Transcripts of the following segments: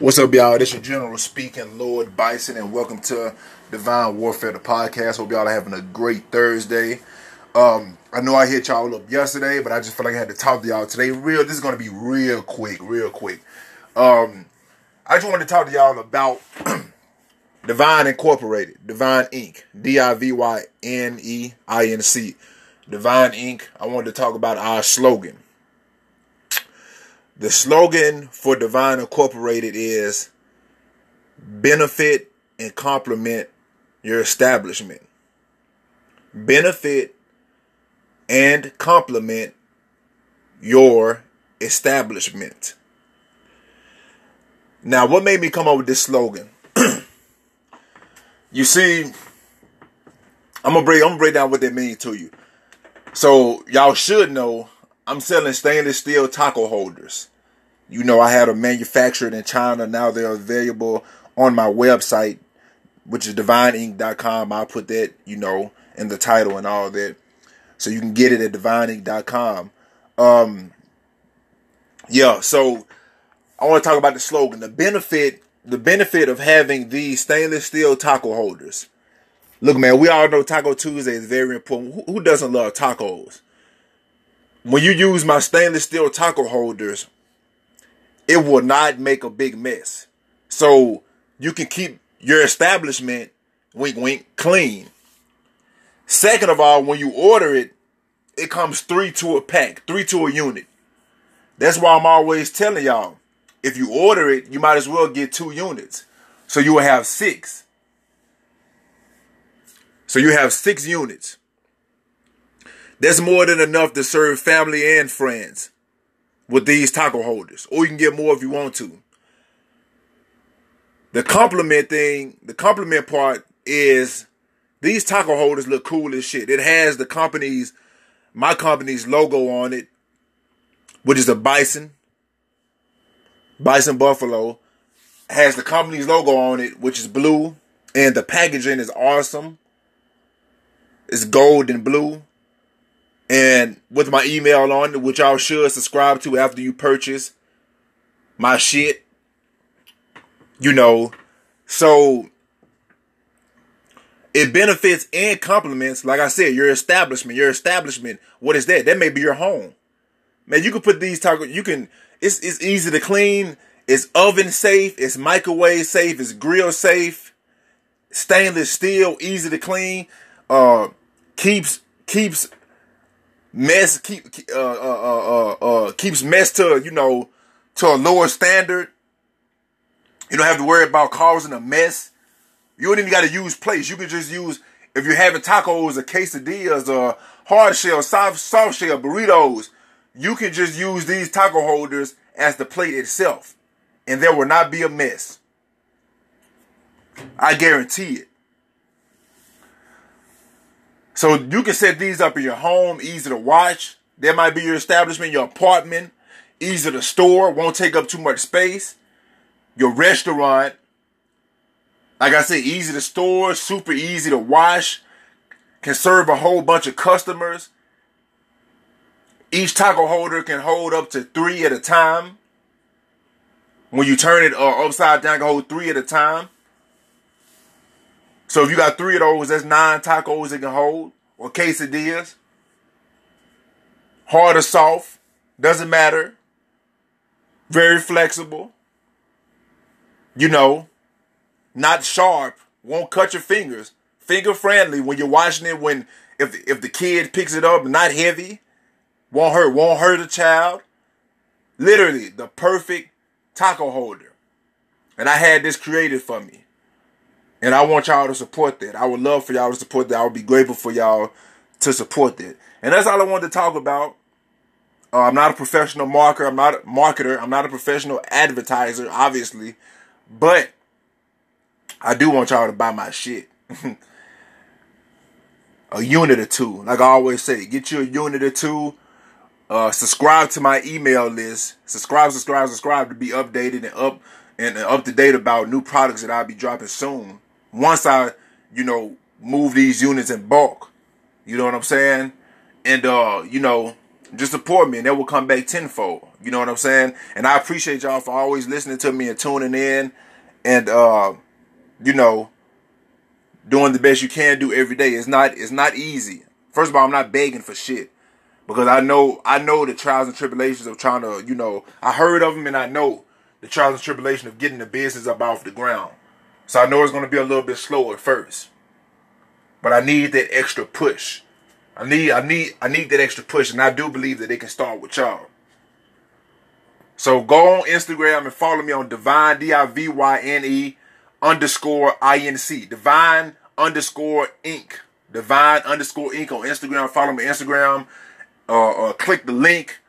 What's up, y'all? This your General speaking, Lord Bison, and welcome to Divine Warfare, the podcast. Hope y'all are having a great Thursday. Um, I know I hit y'all up yesterday, but I just feel like I had to talk to y'all today. Real, this is gonna be real quick, real quick. Um, I just wanted to talk to y'all about Divyne Incorporated, Divyne Inc., D I V Y N E I N C, Divyne Inc. I wanted to talk about our slogan. The slogan for Divyne Incorporated is benefit and complement your establishment. Benefit and complement your establishment. Now, what made me come up with this slogan? you see, I'm gonna break I'm gonna break down what that means to you. So y'all should know I'm selling stainless steel taco holders. You know, I had them manufactured in China. Now they're available on my website, which is divyneinc.com. I'll put that, you know, in the title and all that. So you can get it at divyneinc.com. Um, yeah, so I want to talk about the slogan. The benefit, the benefit of having these stainless steel taco holders. Look, man, we all know Taco Tuesday is very important. Who, who doesn't love tacos? When you use my stainless steel taco holders, it will not make a big mess. So you can keep your establishment, wink wink, clean. Second of all, when you order it, it comes three to a pack, three to a unit. That's why I'm always telling y'all, if you order it, you might as well get two units. So you will have six. So you have six units. That's more than enough to serve family and friends with these taco holders. Or you can get more if you want to. The compliment thing, the compliment part is these taco holders look cool as shit. It has the company's, my company's logo on it, which is a bison, bison buffalo. Has the company's logo on it, which is blue, and the packaging is awesome. It's gold and blue and with my email on, which y'all should subscribe to after you purchase my shit. You know, so it benefits and complements, like I said, your establishment. Your establishment, what is that? That may be your home. Man, you can put these tacos, you can, it's, it's easy to clean. It's oven safe. It's microwave safe. It's grill safe. Stainless steel, easy to clean. Uh, keeps, keeps mess keep uh, uh, uh, uh, uh, keeps mess to you know to a lower standard. You don't have to worry about causing a mess. You don't even got to use plates. You can just use if you're having tacos or quesadillas or hard shell, soft, soft shell burritos. You can just use these taco holders as the plate itself, and there will not be a mess. I guarantee it. So you can set these up in your home, easy to watch. That might be your establishment, your apartment, easy to store, won't take up too much space. Your restaurant, like I said, easy to store, super easy to wash, can serve a whole bunch of customers. Each taco holder can hold up to three at a time. When you turn it uh, upside down, can hold three at a time. So if you got three of those, that's nine tacos it can hold, or quesadillas. Hard or soft, doesn't matter. Very flexible. You know, not sharp, won't cut your fingers. Finger friendly when you're washing it. When if if the kid picks it up, not heavy, won't hurt, won't hurt a child. Literally the perfect taco holder. And I had this created for me. And I want y'all to support that. I would love for y'all to support that. I would be grateful for y'all to support that. And that's all I wanted to talk about. Uh, I'm not a professional marketer. I'm not a marketer. I'm not a professional advertiser, obviously. But I do want y'all to buy my shit. a unit or two. Like I always say, get you a unit or two. Uh, subscribe to my email list. Subscribe, subscribe, subscribe to be updated and up and up to date about new products that I'll be dropping soon once I, you know, move these units in bulk. You know what I'm saying? And uh, you know, just support me and that will come back tenfold. You know what I'm saying? And I appreciate y'all for always listening to me and tuning in and uh, you know, doing the best you can do every day. It's not it's not easy. First of all, I'm not begging for shit because I know I know the trials and tribulations of trying to, you know, I heard of them and I know the trials and tribulation of getting the business up off the ground. So I know it's going to be a little bit slower at first. But I need that extra push. I need I need I need that extra push and I do believe that it can start with y'all. So go on Instagram and follow me on Divyne D I V Y N E underscore I N C. Divyne underscore Inc. Divyne underscore Inc. on Instagram. Follow me on Instagram. Uh, uh, click the link.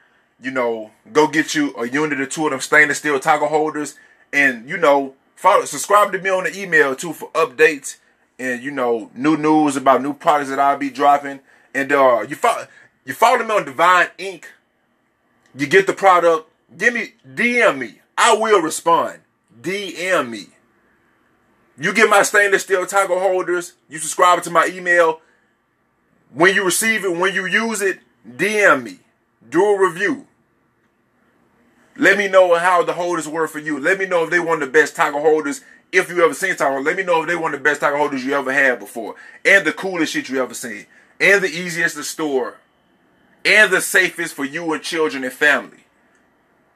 You know, go get you a unit or two of them stainless steel taco holders, and you know, follow, subscribe to me on the email too for updates and you know new news about new products that I'll be dropping. And uh, you follow you follow me on Divyne Inc. You get the product Give me, DM me. I will respond. DM me. You get my stainless steel taco holders. You subscribe to my email. When you receive it, when you use it, DM me. Do a review. Let me know how the holders were for you. Let me know if they of the best taco holders. If you ever seen taco, let me know if they of the best taco holders you ever had before, and the coolest shit you ever seen, and the easiest to store, and the safest for you and children and family.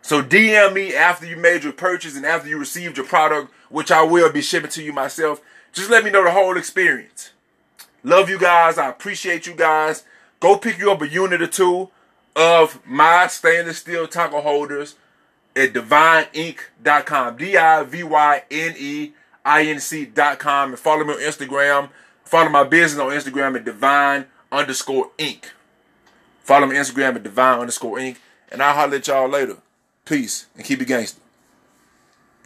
So DM me after you made your purchase and after you received your product, which I will be shipping to you myself. Just let me know the whole experience. Love you guys. I appreciate you guys. Go pick you up a unit or two of my stainless steel taco holders at divyneinc.com. D-I-V-Y-N-E-I-N-C.com. And follow me on Instagram. Follow my business on Instagram at divyne underscore inc. Follow me on Instagram at divyne underscore inc. And I'll holler at y'all later. Peace and keep it gangster.